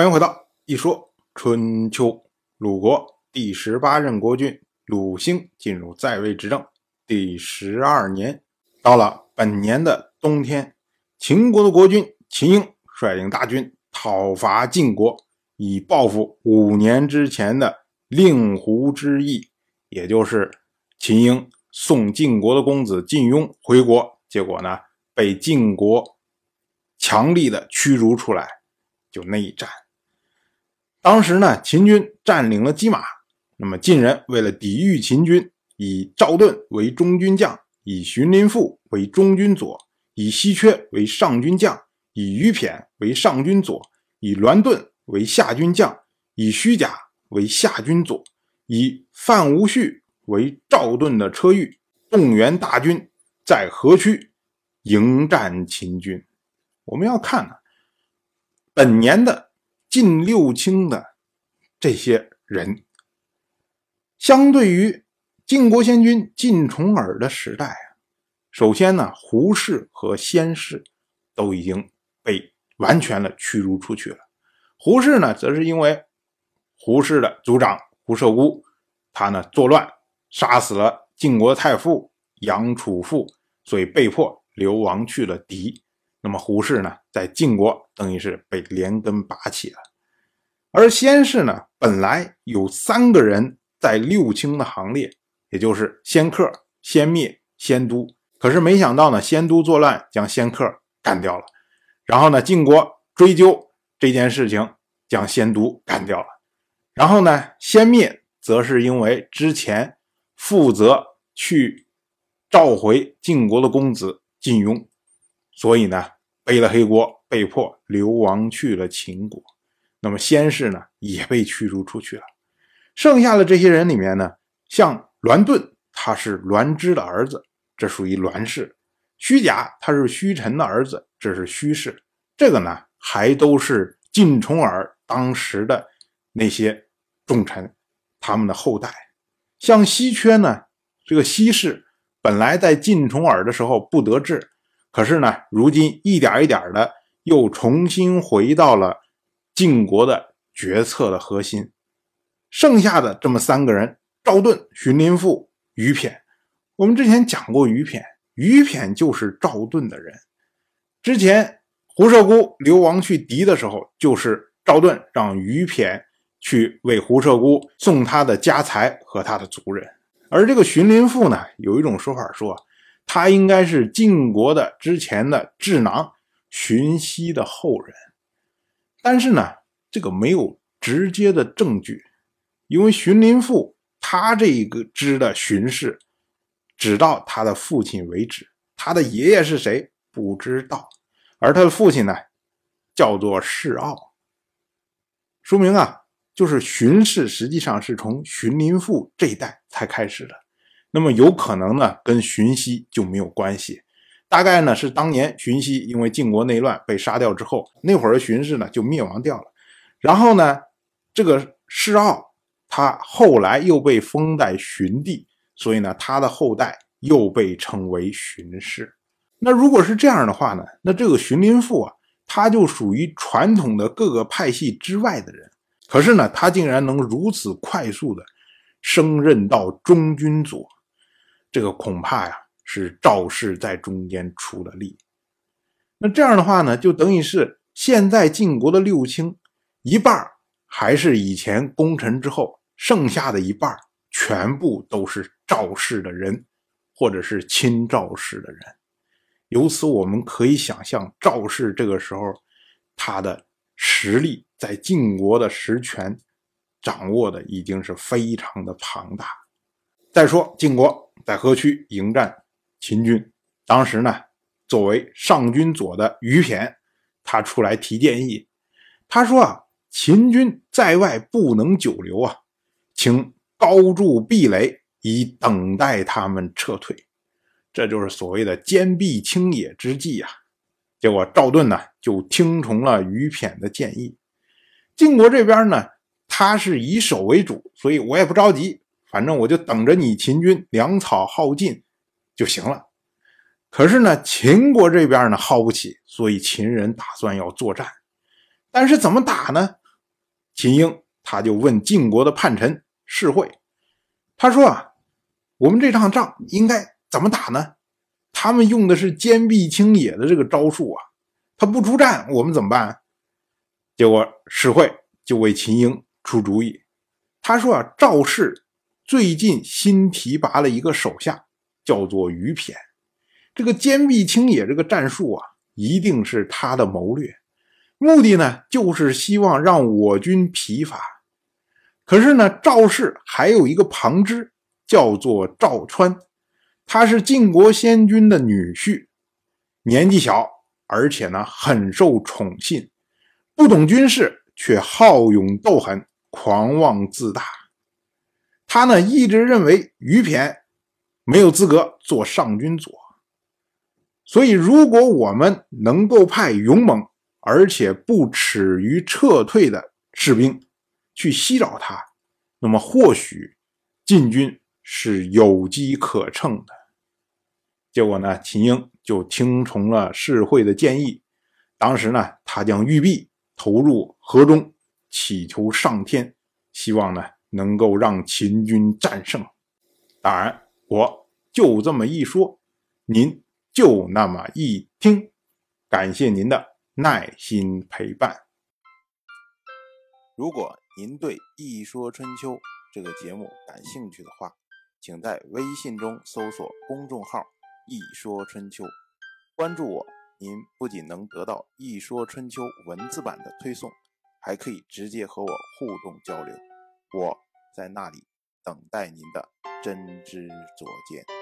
欢迎回到一说春秋。鲁国第十八任国君鲁兴进入在位执政第十二年，到了本年的冬天，秦国的国君秦婴率领大军讨伐晋国，以报复五年之前的令狐之役，也就是秦婴送晋国的公子晋雍回国，结果呢被晋国强力的驱逐出来，就内战。当时呢，秦军占领了鸡马，那么晋人为了抵御秦军，以赵盾为中军将，以荀林父为中军左，以稀缺为上军将，以于骈为上军左，以栾盾为下军将，以虚假为下军左，以范无恤为赵盾的车御，动员大军在河曲迎战秦军。我们要看呢，本年的。晋六卿的这些人，相对于晋国先君晋重耳的时代啊，首先呢，胡氏和先氏都已经被完全的驱逐出去了。胡氏呢，则是因为胡氏的族长胡射孤，他呢作乱，杀死了晋国太傅杨楚父，所以被迫流亡去了狄。那么胡氏呢，在晋国等于是被连根拔起了，而先是呢，本来有三个人在六卿的行列，也就是先克、先灭、先都。可是没想到呢，先都作乱，将先克干掉了。然后呢，晋国追究这件事情，将先都干掉了。然后呢，先灭则是因为之前负责去召回晋国的公子晋雍。所以呢，背了黑锅，被迫流亡去了秦国。那么先是呢，也被驱逐出去了。剩下的这些人里面呢，像栾盾，他是栾枝的儿子，这属于栾氏；虚假，他是虚臣的儿子，这是虚氏。这个呢，还都是晋重耳当时的那些重臣，他们的后代。像稀缺呢，这个稀氏本来在晋重耳的时候不得志。可是呢，如今一点一点的又重新回到了晋国的决策的核心。剩下的这么三个人：赵盾、荀林父、于骈。我们之前讲过于骈，于骈就是赵盾的人。之前胡射孤流亡去狄的时候，就是赵盾让于骈去为胡射孤送他的家财和他的族人。而这个荀林父呢，有一种说法说。他应该是晋国的之前的智囊荀息的后人，但是呢，这个没有直接的证据，因为荀林父他这一个支的荀氏，只到他的父亲为止，他的爷爷是谁不知道，而他的父亲呢，叫做世傲，说明啊，就是荀氏实际上是从荀林父这一代才开始的。那么有可能呢，跟荀息就没有关系。大概呢是当年荀息因为晋国内乱被杀掉之后，那会儿的荀氏呢就灭亡掉了。然后呢，这个世傲他后来又被封在荀地，所以呢他的后代又被称为荀氏。那如果是这样的话呢，那这个荀林父啊，他就属于传统的各个派系之外的人。可是呢，他竟然能如此快速的升任到中军佐。这个恐怕呀是赵氏在中间出了力，那这样的话呢，就等于是现在晋国的六卿一半还是以前功臣之后，剩下的一半全部都是赵氏的人，或者是亲赵氏的人。由此我们可以想象，赵氏这个时候他的实力在晋国的实权掌握的已经是非常的庞大。再说晋国。在河曲迎战秦军，当时呢，作为上军左的于骈，他出来提建议。他说啊，秦军在外不能久留啊，请高筑壁垒，以等待他们撤退。这就是所谓的坚壁清野之计呀。结果赵盾呢，就听从了于骈的建议。晋国这边呢，他是以守为主，所以我也不着急。反正我就等着你秦军粮草耗尽就行了。可是呢，秦国这边呢耗不起，所以秦人打算要作战。但是怎么打呢？秦英他就问晋国的叛臣士会，他说啊，我们这场仗应该怎么打呢？他们用的是坚壁清野的这个招数啊，他不出战，我们怎么办？结果士会就为秦英出主意，他说啊，赵氏最近新提拔了一个手下，叫做于骈，这个坚壁清野这个战术啊，一定是他的谋略。目的呢，就是希望让我军疲乏。可是呢，赵氏还有一个旁支，叫做赵川，他是晋国先君的女婿，年纪小，而且呢很受宠信，不懂军事，却好勇斗狠，狂妄自大。他呢一直认为于骈没有资格做上军佐，所以如果我们能够派勇猛。而且不耻于撤退的士兵去袭扰他，那么或许晋军是有机可乘的。结果呢，秦英就听从了世会的建议。当时呢，他将玉璧投入河中，祈求上天，希望呢能够让秦军战胜。当然，我就这么一说，您就那么一听。感谢您的。耐心陪伴。如果您对《一说春秋》这个节目感兴趣的话，请在微信中搜索公众号“一说春秋”，关注我。您不仅能得到《一说春秋》文字版的推送，还可以直接和我互动交流。我在那里等待您的真知灼见。